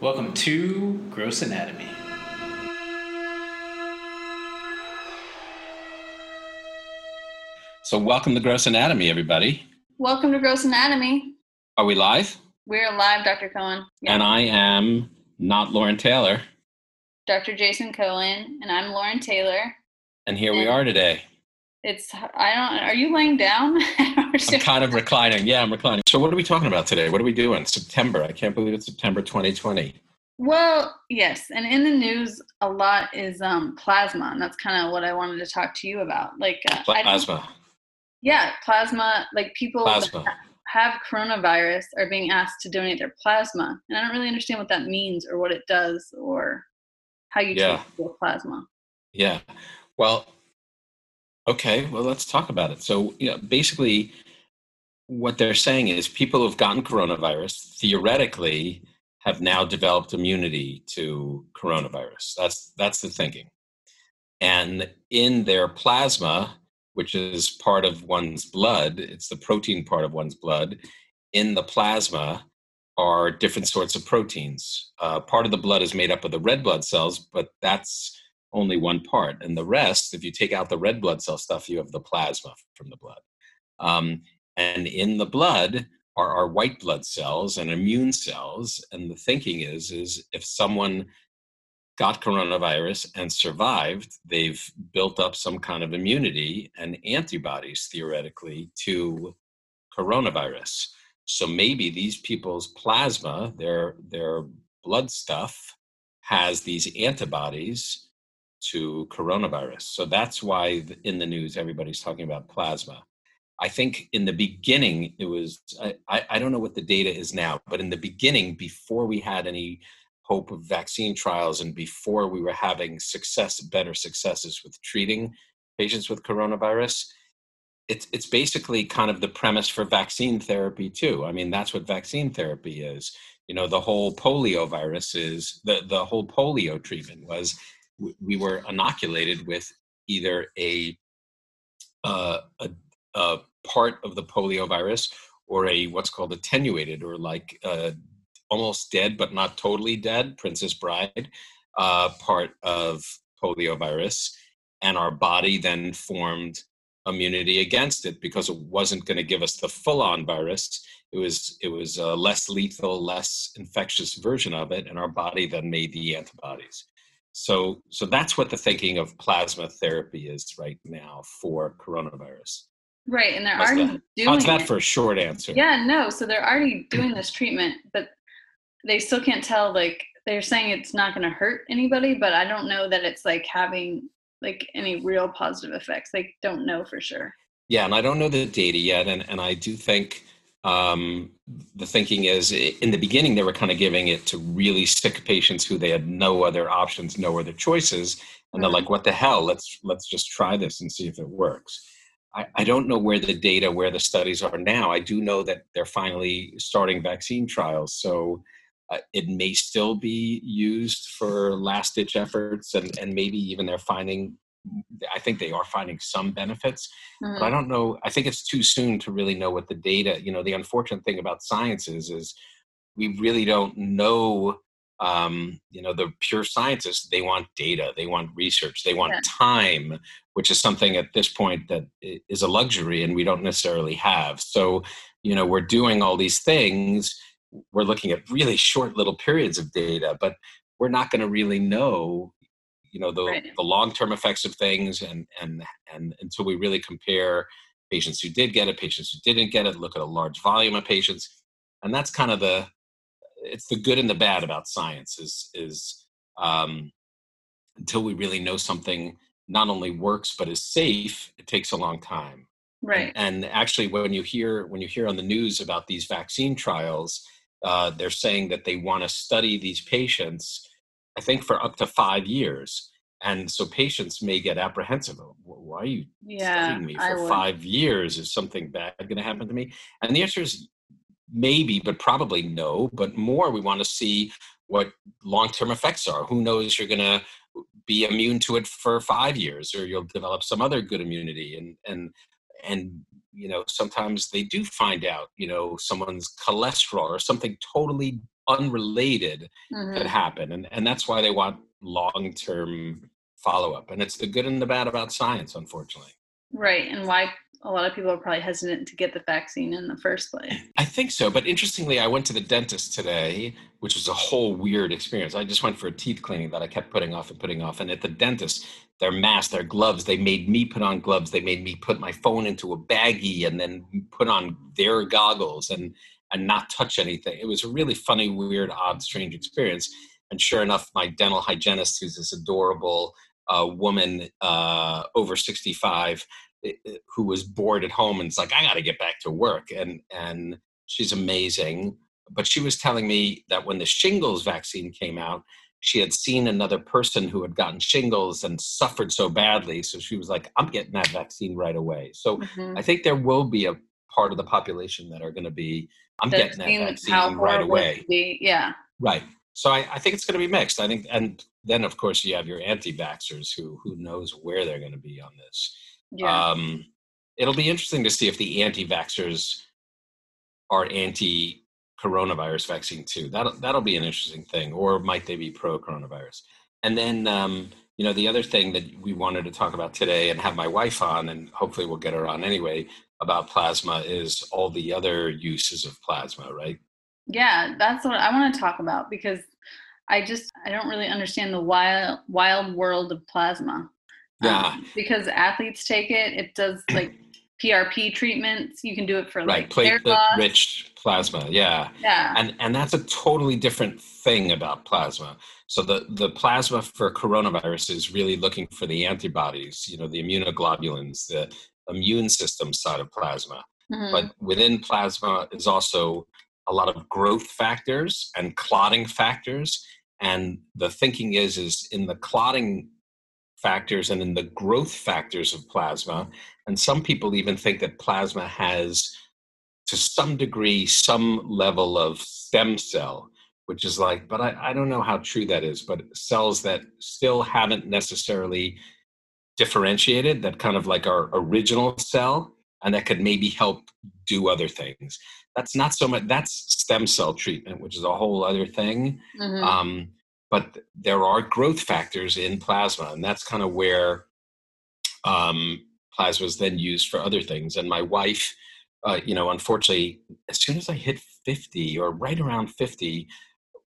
Welcome to Gross Anatomy. So, welcome to Gross Anatomy, everybody. Welcome to Gross Anatomy. Are we live? We're live, Dr. Cohen. Yeah. And I am not Lauren Taylor. Dr. Jason Cohen, and I'm Lauren Taylor. And here we are today. It's I don't. Are you laying down? I'm kind of reclining. Yeah, I'm reclining. So, what are we talking about today? What are we doing? September. I can't believe it's September 2020. Well, yes, and in the news a lot is um, plasma, and that's kind of what I wanted to talk to you about. Like uh, plasma. Yeah, plasma. Like people plasma. have coronavirus are being asked to donate their plasma, and I don't really understand what that means or what it does or how you yeah. take plasma. Yeah. Well, okay. Well, let's talk about it. So, you know, basically, what they're saying is people who've gotten coronavirus theoretically have now developed immunity to coronavirus. That's that's the thinking. And in their plasma, which is part of one's blood, it's the protein part of one's blood. In the plasma are different sorts of proteins. Uh, part of the blood is made up of the red blood cells, but that's only one part. And the rest, if you take out the red blood cell stuff, you have the plasma from the blood. Um, and in the blood are our white blood cells and immune cells. And the thinking is, is if someone got coronavirus and survived, they've built up some kind of immunity and antibodies theoretically to coronavirus. So maybe these people's plasma, their their blood stuff, has these antibodies to coronavirus. So that's why in the news everybody's talking about plasma. I think in the beginning it was I, I don't know what the data is now, but in the beginning, before we had any hope of vaccine trials and before we were having success, better successes with treating patients with coronavirus, it's it's basically kind of the premise for vaccine therapy too. I mean, that's what vaccine therapy is. You know, the whole polio virus is the the whole polio treatment was we were inoculated with either a uh, a, a part of the polio virus or a what's called attenuated or like uh, almost dead but not totally dead, Princess Bride, uh, part of poliovirus, and our body then formed immunity against it because it wasn't going to give us the full-on virus. It was it was a less lethal, less infectious version of it, and our body then made the antibodies. So so that's what the thinking of plasma therapy is right now for coronavirus. Right, and they're how's already that, doing how's that it. for a short answer? Yeah, no. So they're already doing this treatment, but they still can't tell. Like they're saying it's not going to hurt anybody, but I don't know that it's like having like any real positive effects. They don't know for sure. Yeah, and I don't know the data yet, and and I do think um, the thinking is in the beginning they were kind of giving it to really sick patients who they had no other options, no other choices, and mm-hmm. they're like, "What the hell? Let's let's just try this and see if it works." I, I don't know where the data, where the studies are now. I do know that they're finally starting vaccine trials, so uh, it may still be used for last ditch efforts, and, and maybe even they're finding. I think they are finding some benefits, mm-hmm. but I mm-hmm. don't know. I think it's too soon to really know what the data. You know, the unfortunate thing about science is, is we really don't know. Um, you know, the pure scientists they want data, they want research, they want yeah. time, which is something at this point that is a luxury, and we don't necessarily have. So, you know, we're doing all these things we're looking at really short little periods of data, but we're not going to really know, you know, the, right. the long-term effects of things, and and and until we really compare patients who did get it, patients who didn't get it, look at a large volume of patients, and that's kind of the it's the good and the bad about science is is um, until we really know something not only works but is safe, it takes a long time. Right. And, and actually, when you hear when you hear on the news about these vaccine trials, uh, they're saying that they want to study these patients, I think, for up to five years. And so patients may get apprehensive. Why are you yeah, studying me for five years? Is something bad going to happen to me? Mm-hmm. And the answer is maybe, but probably no. But more, we want to see what long term effects are. Who knows? You're going to be immune to it for five years, or you'll develop some other good immunity. And and and you know sometimes they do find out you know someone's cholesterol or something totally unrelated Mhm. that happen, and and that's why they want long term follow up. And it's the good and the bad about science, unfortunately. Right, and why a lot of people are probably hesitant to get the vaccine in the first place. I think so. But interestingly, I went to the dentist today, which was a whole weird experience. I just went for a teeth cleaning that I kept putting off and putting off. And at the dentist, their mask, their gloves, they made me put on gloves. They made me put my phone into a baggie and then put on their goggles and and not touch anything. It was a really funny, weird, odd, strange experience. And sure enough, my dental hygienist, who's this adorable uh, woman uh, over 65, i- i- who was bored at home and it's like, I got to get back to work. And and she's amazing. But she was telling me that when the shingles vaccine came out, she had seen another person who had gotten shingles and suffered so badly. So she was like, I'm getting that vaccine right away. So Mhm. I think there will be a part of the population that are going to be, I'm getting that vaccine right away. be. Yeah, Right. So I, I think it's going to be mixed. I think, and then of course you have your anti-vaxxers who who knows where they're going to be on this. yeah. Um, it'll be interesting to see if the anti-vaxxers are anti-coronavirus vaccine too. That'll that'll be an interesting thing, or might they be pro-coronavirus? And then um, you know the other thing that we wanted to talk about today and have my wife on, and hopefully we'll get her on anyway about plasma is all the other uses of plasma, right? Yeah, that's what I want to talk about because I just I don't really understand the wild wild world of plasma. Yeah. Um, because athletes take it, it does like PRP treatments. You can do it for Right, like hair platelet rich plasma. Yeah. Yeah. and and that's a totally different thing about plasma so the the plasma for coronavirus is really looking for the antibodies you know the immunoglobulins the immune system side of plasma Mhm. but within plasma is also a lot of growth factors and clotting factors and the thinking is is in the clotting factors and in the growth factors of plasma and some people even think that plasma has to some degree some level of stem cell which is like but I, I don't know how true that is but cells that still haven't necessarily differentiated that kind of like our original cell and that could maybe help do other things that's not so much that's stem cell treatment which is a whole other thing Mhm. um, but there are growth factors in plasma, and that's kind of where um, is then used for other things. And my wife, uh, you know, unfortunately, as soon as I hit 50 or right around 50,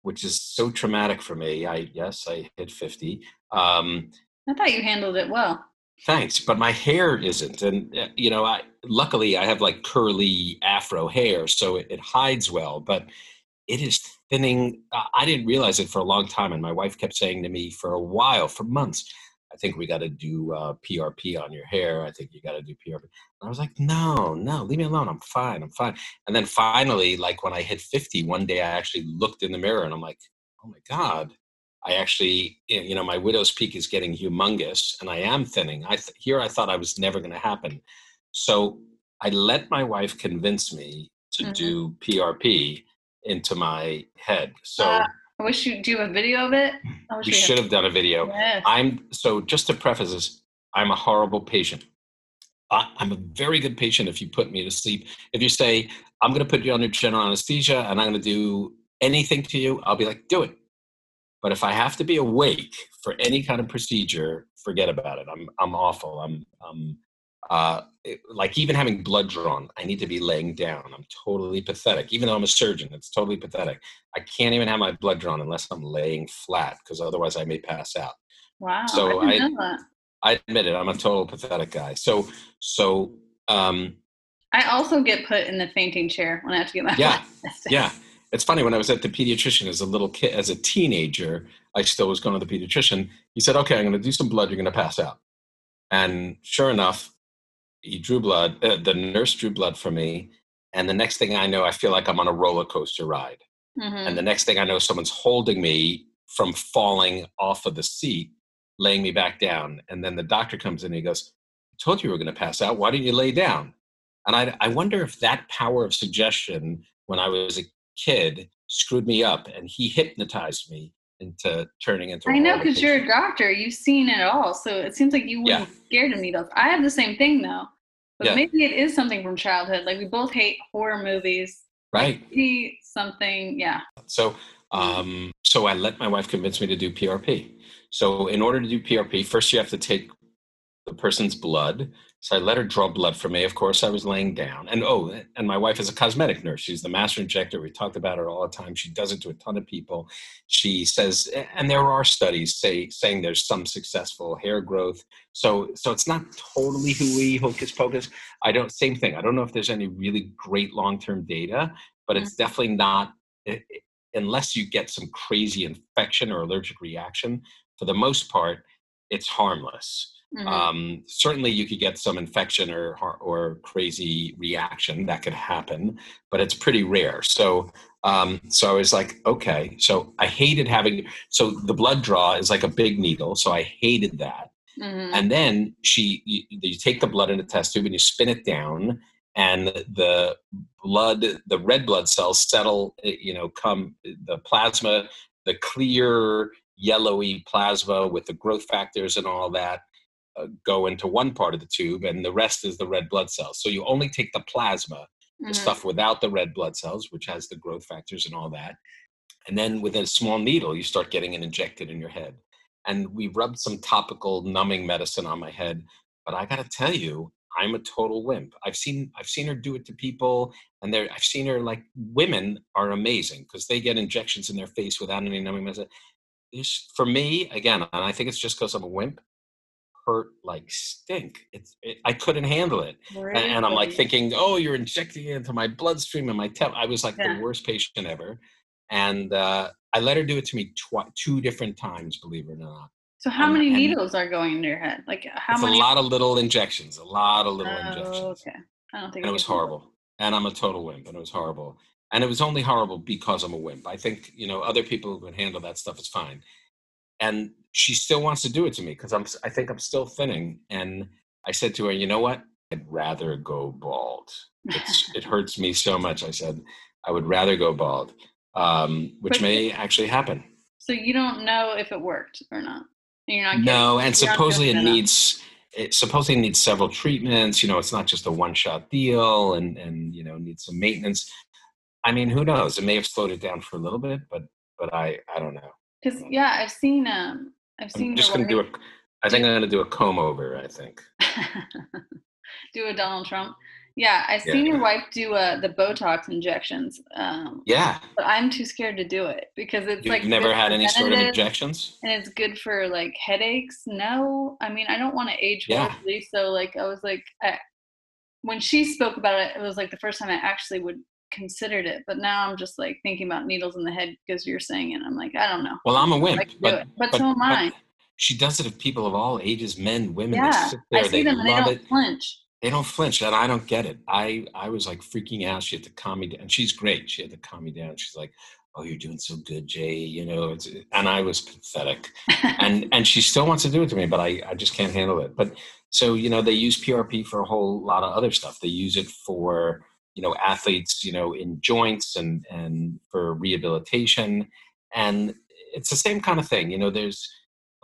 which is so traumatic for me, I yes, I hit 50. Um, I thought you handled it well. Thanks, but my hair isn't, and uh, you know, I luckily I have like curly afro hair, so it, it hides well. But it is thinning. Uh, I didn't realize it for a long time, and my wife kept saying to me for a while, for months, "I think we got to do uh, PRP on your hair. I think you got to do PRP." And I was like, "No, no, leave me alone. I'm fine. I'm fine." And then finally, like when I hit 50, one day I actually looked in the mirror, and I'm like, "Oh my god." I actually, you know, my widow's peak is getting humongous, and I am thinning. I th- here I thought I was never going to happen, so I let my wife convince me to Mhm. do PRP into my head. So Uh, I wish you do you have a video of it. I wish we we should have done a video. Yes. I'm so just to preface this, I'm a horrible patient. I, I'm a very good patient if you put me to sleep. If you say I'm going to put you under general anesthesia and I'm going to do anything to you, I'll be like, do it. But if I have to be awake for any kind of procedure, forget about it. I'm I'm awful. I'm I'm uh, it- like even having blood drawn, I need to be laying down. I'm totally pathetic. Even though I'm a surgeon, it's totally pathetic. I can't even have my blood drawn unless I'm laying flat because otherwise I may pass out. wow. so I didn't I- know that. I admit it. I'm a total pathetic guy. So so um, I also get put in the fainting chair when I have to get my Yeah, yeah. It's funny when I was at the pediatrician as a little kid, as a teenager, I still was going to the pediatrician. He said, "Okay, I'm going to do some blood. You're going to pass out." And sure enough, he drew blood. Uh, the nurse drew blood for me, and the next thing I know, I feel like I'm on a roller coaster ride. Mhm. And the next thing I know, someone's holding me from falling off of the seat, laying me back down. And then the doctor comes in and he goes, I told you you were going to pass out. Why didn't you lay down? And I, I wonder if that power of suggestion when I was a kid screwed me up and he hypnotized me into turning into I know because you're a doctor. You've seen it all, so it seems like you wouldn't be scared of needles. I have the same thing though, but Yeah. maybe it is something from childhood. Like we both hate horror movies. Right. See something, yeah. So, um, so I let my wife convince me to do PRP. So, in order to do PRP, first you have to take the person's blood. So I let her draw blood for me. Of course, I was laying down. And oh, and my wife is a cosmetic nurse. She's the master injector. We talked about her all the time. She does it to a ton of people. She says, and there are studies say saying there's some successful hair growth. So so it's not totally hooey hocus pocus. I don't same thing. I don't know if there's any really great long term data, but it's mm-hmm. definitely not unless you get some crazy infection or allergic reaction. For the most part, it's harmless. Mm-hmm. Um, certainly, you could get some infection or or crazy reaction that could happen, but it's pretty rare. So, um, so I was like, okay. So I hated having. So the blood draw is like a big needle. So I hated that. Mm-hmm. And then she, you, you take the blood in a test tube and you spin it down, and the blood, the red blood cells settle. Eh, you know, come the plasma, the clear yellowy plasma with the growth factors and all that go into one part of the tube and the rest is the red blood cells. So you only take the plasma, mm-hmm. the stuff without the red blood cells, which has the growth factors and all that. And then with a small needle, you start getting it injected in your head. And we rubbed some topical numbing medicine on my head. But I got to tell you, I'm a total wimp. I've seen I've seen her do it to people, and there I've seen her like women are amazing because they get injections in their face without any numbing medicine. For me, again, and I think it's just because I'm a wimp hurt like stink. It's it, I couldn't handle it, and, and, I'm like thinking, oh, you're injecting it into my bloodstream and my temp. I was like yeah. the worst patient ever, and uh, I let her do it to me tw- two different times, believe it or not. So how many needles are going in your head? Like how it's many? A lot of little injections. A lot of little oh, injections. Okay, I don't think and it was horrible. And I'm a total wimp, and it was horrible. And it was only horrible because I'm a wimp. I think you know other people who can handle that stuff is fine and she still wants to do it to me because I'm I think I'm still thinning. And I said to her, you know what? I'd rather go bald. It's, it hurts me so much. I said I would rather go bald, um, which but, may actually happen. So you don't know if it worked or not. You're not. Getting, no, and supposedly it needs. It supposedly needs several treatments. You know, it's not just a one-shot deal, and and you know needs some maintenance. I mean, who knows? It may have slowed it down for a little bit, but but I I don't know. Because yeah, I've seen um, I've seen. I'm just gonna do a. I think I'm gonna do a comb over. I think. do a Donald Trump. Yeah, I've seen yeah. your wife do uh, the Botox injections. Um, yeah. But I'm too scared to do it because it's You've like. never had any sort of injections? And it's good for like headaches. No, I mean I don't want to age yeah. so like I was like, I, when she spoke about it, it was like the first time I actually would considered it, but now I'm just like thinking about needles in the head because you're saying it. I'm like, I don't know. Well, I'm a wimp, but, but, but, so am I. she does it of people of all ages, men, women. Yeah, there, I see they them and they don't it. flinch. They don't flinch, and I don't get it. I I was like freaking out. She had to calm me down, and she's great. She had to calm me down. She's like, "Oh, you're doing so good, Jay." You know, and I was pathetic, and and she still wants to do it to me, but I I just can't handle it. But so you know, they use PRP for a whole lot of other stuff. They use it for you know athletes you know in joints and and for rehabilitation. And it's the same kind of thing you know there's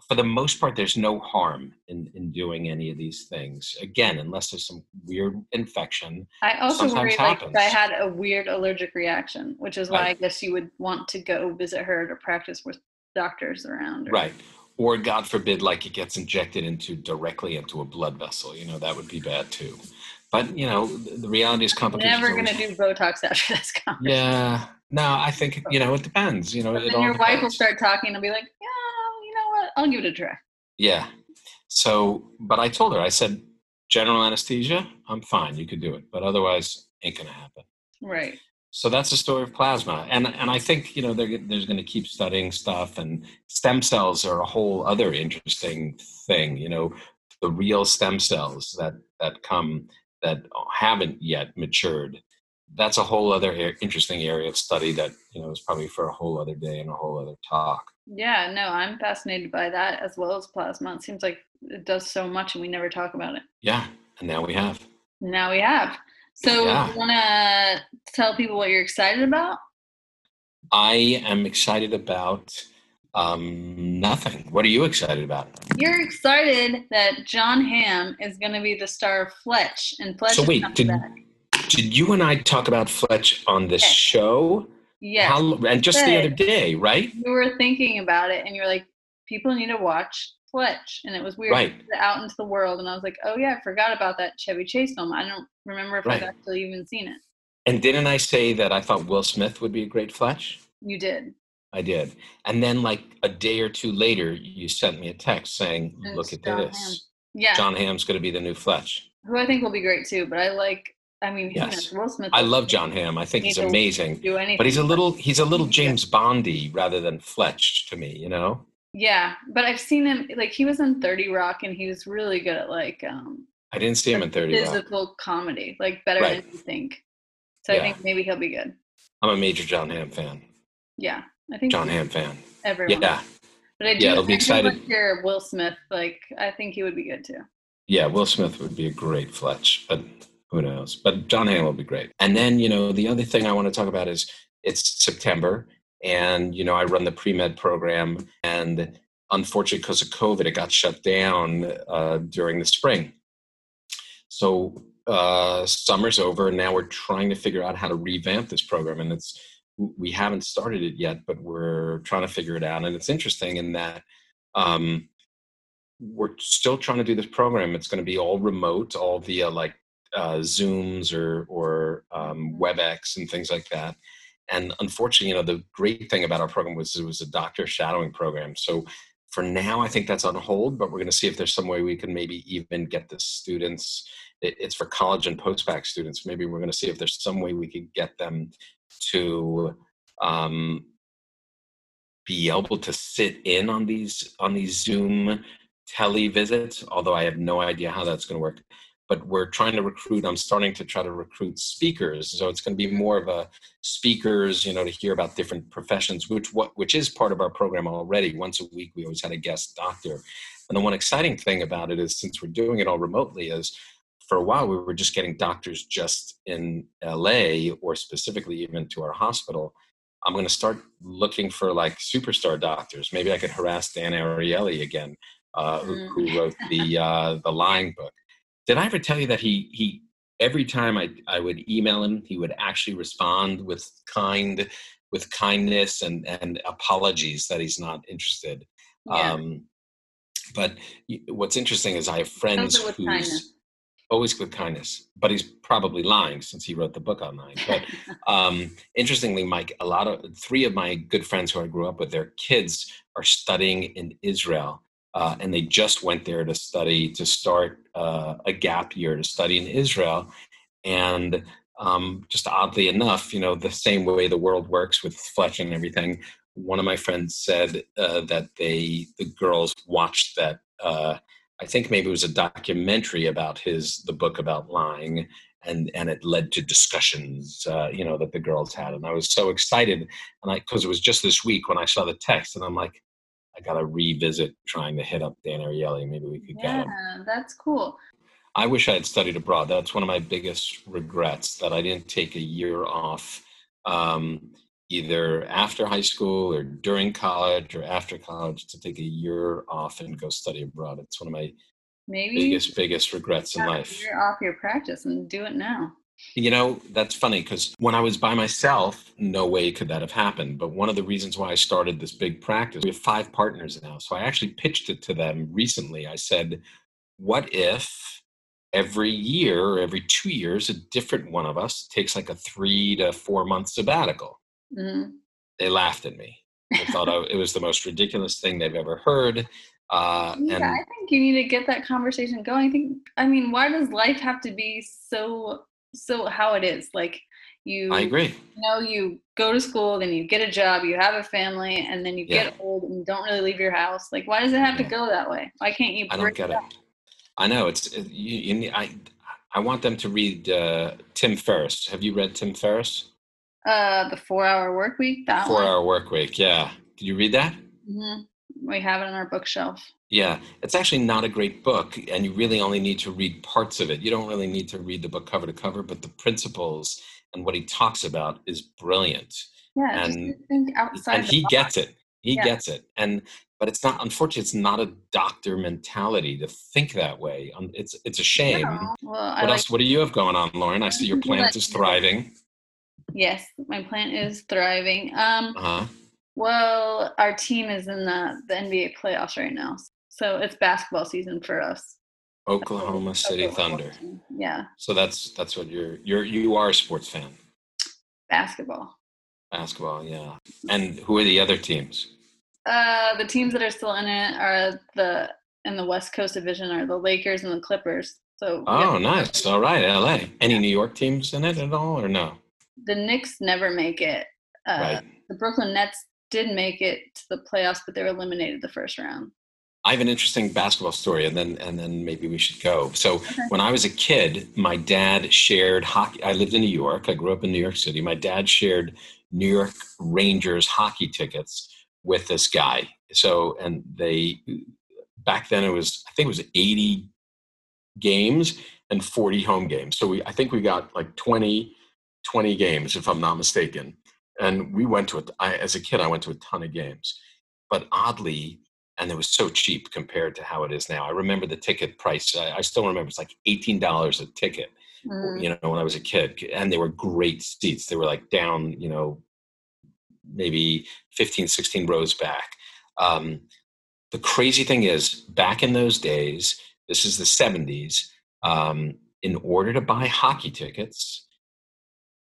for the most part there's no harm in in doing any of these things. Again unless there's some weird infection i also worry like i had a weird allergic reaction which is why right. i guess you would want to go visit her to practice with doctors around or, right. Or god forbid like it gets injected into directly into a blood vessel you know that would be bad too but you know, the reality is complicated. You're never going to do Botox after this conversation. Yeah. No, I think you know it depends. You know, but it then your depends. wife will start talking and be like, "Yeah, you know what? I'll give it a try." Yeah. So, but I told her, I said, general anesthesia, I'm fine. You could do it, but otherwise, ain't gonna happen. Right. So that's the story of plasma, and and I think you know they're they're going to keep studying stuff, and stem cells are a whole other interesting thing. You know, the real stem cells that that come that uh, haven't yet matured that's a whole other interesting area of study that you know is probably for a whole other day and a whole other talk. Yeah no i'm fascinated by that as well as plasma. It seems like it does so much and we never talk about it. Yeah and now we have. Now we have. So yeah. you want to tell people what you're excited about? I am excited about um, nothing. What are you excited about? You're excited that Jon Hamm is going to be the star of Fletch, and Fletch. So wait, did, Did you and I talk about Fletch on this Yes. show? Yes. How, and just the other day, right? you were thinking about it and you're like, people need to watch Fletch. And it was weird Right. to put it out into the world. And I was like, oh, yeah, I forgot about that Chevy Chase film. I don't remember if Right. I've actually even seen it. And didn't I say that I thought Will Smith would be a great Fletch? You did. I did. And then, like a day or two later, you sent me a text saying, And "Look at John this. Hamm. Yeah. Jon Hamm's going to be the new Fletch." Who I think will be great too. But I like, I mean, Yes. Will Smith. I love Jon Hamm. I think he's amazing. Do anything. But he's a little he's a little. James Bondy rather than Fletch to me, you know? Yeah. But I've seen him, like, he was in 30 Rock and he was really good at, like, um, I didn't see him in 30 Rock. physical comedy, like, better Right. than you think. So I think maybe he'll be good. I'm a major Jon Hamm fan. Yeah. I think Jon Hamm fan. everyone. Yeah. But I do, Yeah, it'll be I excited. like your Will Smith. Like, I think he would be good too. Yeah, Will Smith would be a great Fletch, but who knows? But Jon Hamm will be great. And then, you know, the other thing I want to talk about is it's September and, you know, I run the pre med program. And unfortunately, because of COVID, it got shut down uh, during the spring. So uh, summer's over, and now we're trying to figure out how to revamp this program. And it's, we haven't started it yet, but we're trying to figure it out. And it's interesting in that, um, we're still trying to do this program. It's going to be all remote, all via like uh, Zooms or or um, WebEx and things like that. And unfortunately, you know, the great thing about our program was it was a doctor shadowing program. So for now, I think that's on hold. But we're going to see if there's some way we can maybe even get the students. It, it's for college and post-bac students. Maybe we're going to see if there's some way we could get them to um, be able to sit in on these on these Zoom tele visits, although I have no idea how that's going to work. But we're trying to recruit, I'm starting to try to recruit speakers. So it's going to be more of a speakers, you know, to hear about different professions, which what which is part of our program already. Once a week, we always had a guest doctor. And the one exciting thing about it is since we're doing it all remotely, is for a while we were just getting doctors just in LA or specifically even to our hospital. I'm going to start looking for like superstar doctors. Maybe I could harass Dan Ariely again, uh, who, Mm. who wrote the uh, the Lying book. Did I ever tell you that he he every time I I would email him, he would actually respond with kind with kindness and and apologies that he's not interested. Yeah. Um, but what's interesting is I have friends who's. Always with kindness, but he's probably lying since he wrote the book online. But um, interestingly, Mike, a lot of three of my good friends who I grew up with, their kids are studying in Israel, uh, and they just went there to study to start uh, a gap year to study in Israel, and um, just oddly enough, you know, the same way the world works with Fletch and everything. One of my friends said uh, that they, the girls, watched that. I think maybe it was a documentary about his, the book about lying, and and it led to discussions, uh, you know, that the girls had, and I was so excited, and I because it was just this week when I saw the text, and I'm like, I got to revisit trying to hit up Dan Ariely. Maybe we could get him. Yeah, that's cool. I wish I had studied abroad. That's one of my biggest regrets that I didn't take a year off, um, either after high school or during college or after college to take a year off and go study abroad. It's one of my Maybe biggest, biggest regrets in life. year off your practice and do it now. You know, that's funny because when I was by myself, no way could that have happened. But one of the reasons why I started this big practice, we have five partners now. So I actually pitched it to them recently. I said, what if every year or every two years, a different one of us takes like a three to four month sabbatical? Hmm They laughed at me. They thought I, it was the most ridiculous thing they've ever heard. Uh, Yeah, and I think you need to get that conversation going. I think, I mean, why does life have to be so, so how it is? Like, you, I agree. you know, you go to school, then you get a job, you have a family, and then you Yeah. get old and you don't really leave your house. Like, why does it have to go that way? Why can't you? I don't get it. up? I know it's it, you, you I I want them to read uh, Tim Ferriss. Have you read Tim Ferriss? Uh, the four-hour work week. That Four one. Hour Work Week. Yeah. Did you read that? Mm-hmm. We have it on our bookshelf. Yeah, it's actually not a great book, and you really only need to read parts of it. You don't really need to read the book cover to cover, but the principles and what he talks about is brilliant. Yeah, And- think outside. and he box. gets it. He Yeah. gets it. And but it's not unfortunately it's not a doctor mentality to think that way. Um, It's it's a shame. No. Well, I What like else what do you have going on, Lauren? I see your plant is thriving. Yes, my plant is thriving. Um, Uh-huh. well, our team is in the the NBA playoffs right now, so it's basketball season for us. Oklahoma City Oklahoma Thunder. team. Yeah, So that's that's what you're you're you are a sports fan. basketball. Basketball, yeah. And who are the other teams? Uh, the teams that are still in it are the in the West Coast Division are the Lakers and the Clippers. So Oh, have- nice. All right, LA. Any New York teams in it at all or no? The Knicks never make it. Uh, right. The Brooklyn Nets did make it to the playoffs, but they were eliminated the first round. I have an interesting basketball story, and then and then maybe we should go. So Okay. when I was a kid, my dad shared hockey. I lived in New York. I grew up in New York City. My dad shared New York Rangers hockey tickets with this guy. So and they back then it was I think it was eighty games and forty home games. So we I think we got like 20, 20 games if I'm not mistaken. And we went to it. I, as a kid, I went to a ton of games, but oddly and it was so cheap compared to how it is now. I remember the ticket price. I, I still remember it's like eighteen dollars a ticket. Mm. You know, when I was a kid, and they were great seats. They were like down, you know, maybe 15, 16 rows back. Um, the crazy thing is, back in those days, this is the seventies. Um, in order to buy hockey tickets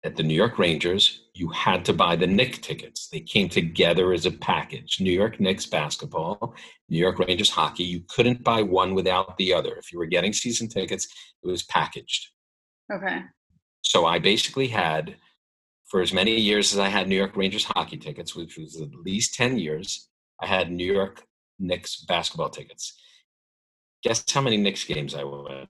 at the New York Rangers, you had to buy the Knick tickets. They came together as a package. New York Knicks basketball, New York Rangers hockey. You couldn't buy one without the other. If you were getting season tickets, it was packaged. Okay. So I basically had, for as many years as I had New York Rangers hockey tickets, which was at least 10 years, I had New York Knicks basketball tickets. Guess how many Knicks games I went?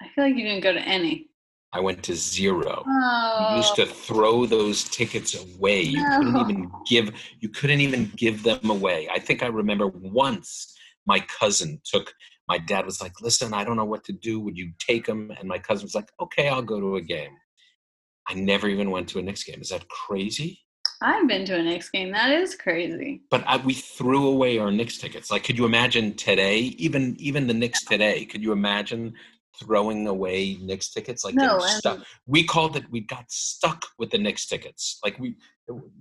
I feel like you didn't go to any. I went to zero. Oh. You used oh. to throw those tickets away. You couldn't even give you couldn't even give them away. I think I remember once my cousin took my dad was like, "Listen, I don't know what to do. Would you take them?" And my cousin was like, "Okay, I'll go to a game." I never even went to a Knicks game. Is that crazy? I've been to a Knicks game. That is crazy. But I, we threw away our Knicks tickets. Like, could you imagine today? Even even the Knicks today. Could you imagine throwing away Knicks tickets? Like No, stuck. We called it. We got stuck with the Knicks tickets. Like we,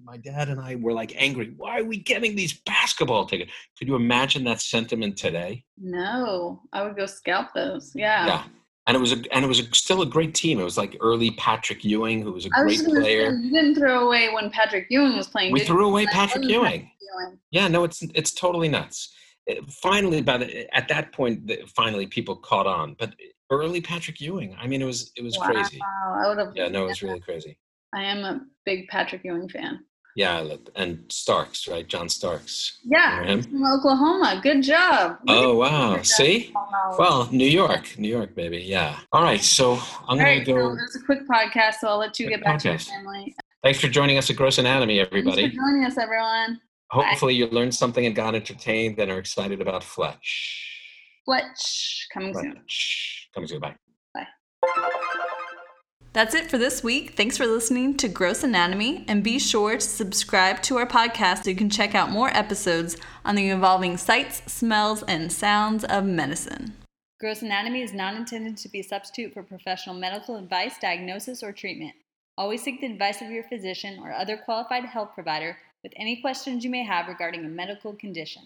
my dad and I were like angry. Why are we getting these basketball tickets? Could you imagine that sentiment today? No, I would go scalp those. Yeah. Yeah. And it was a, and it was a, still a great team. It was like early Patrick Ewing, who was a I great gonna player. say, you didn't throw away when Patrick Ewing was playing. We threw away Patrick Ewing. Patrick Ewing. Yeah, no, it's it's totally nuts. Uh, Finally, by the, at that point, the, finally people caught on. But early Patrick Ewing, I mean, it was it was Wow, crazy. I would have. Yeah, no, it was really crazy. I am a big Patrick Ewing fan. Yeah, and Starks, right? John Starks. Yeah, from Oklahoma. Good job. Oh wow! See, well, New York, New York, baby. Yeah. All right, so I'm All gonna right, so go. it was a quick podcast, so I'll let you Quick get back to your family. Thanks for joining us at Gross Anatomy, everybody. Thanks for joining us, everyone. Hopefully, you learned something and got entertained and are excited about Fletch. Fletch coming soon. Fletch. Comes soon. Bye. That's it for this week. Thanks for listening to Gross Anatomy, and be sure to subscribe to our podcast so you can check out more episodes on the evolving sights, smells, and sounds of medicine. Gross Anatomy is not intended to be a substitute for professional medical advice, diagnosis, or treatment. Always seek the advice of your physician or other qualified health provider with any questions you may have regarding a medical condition.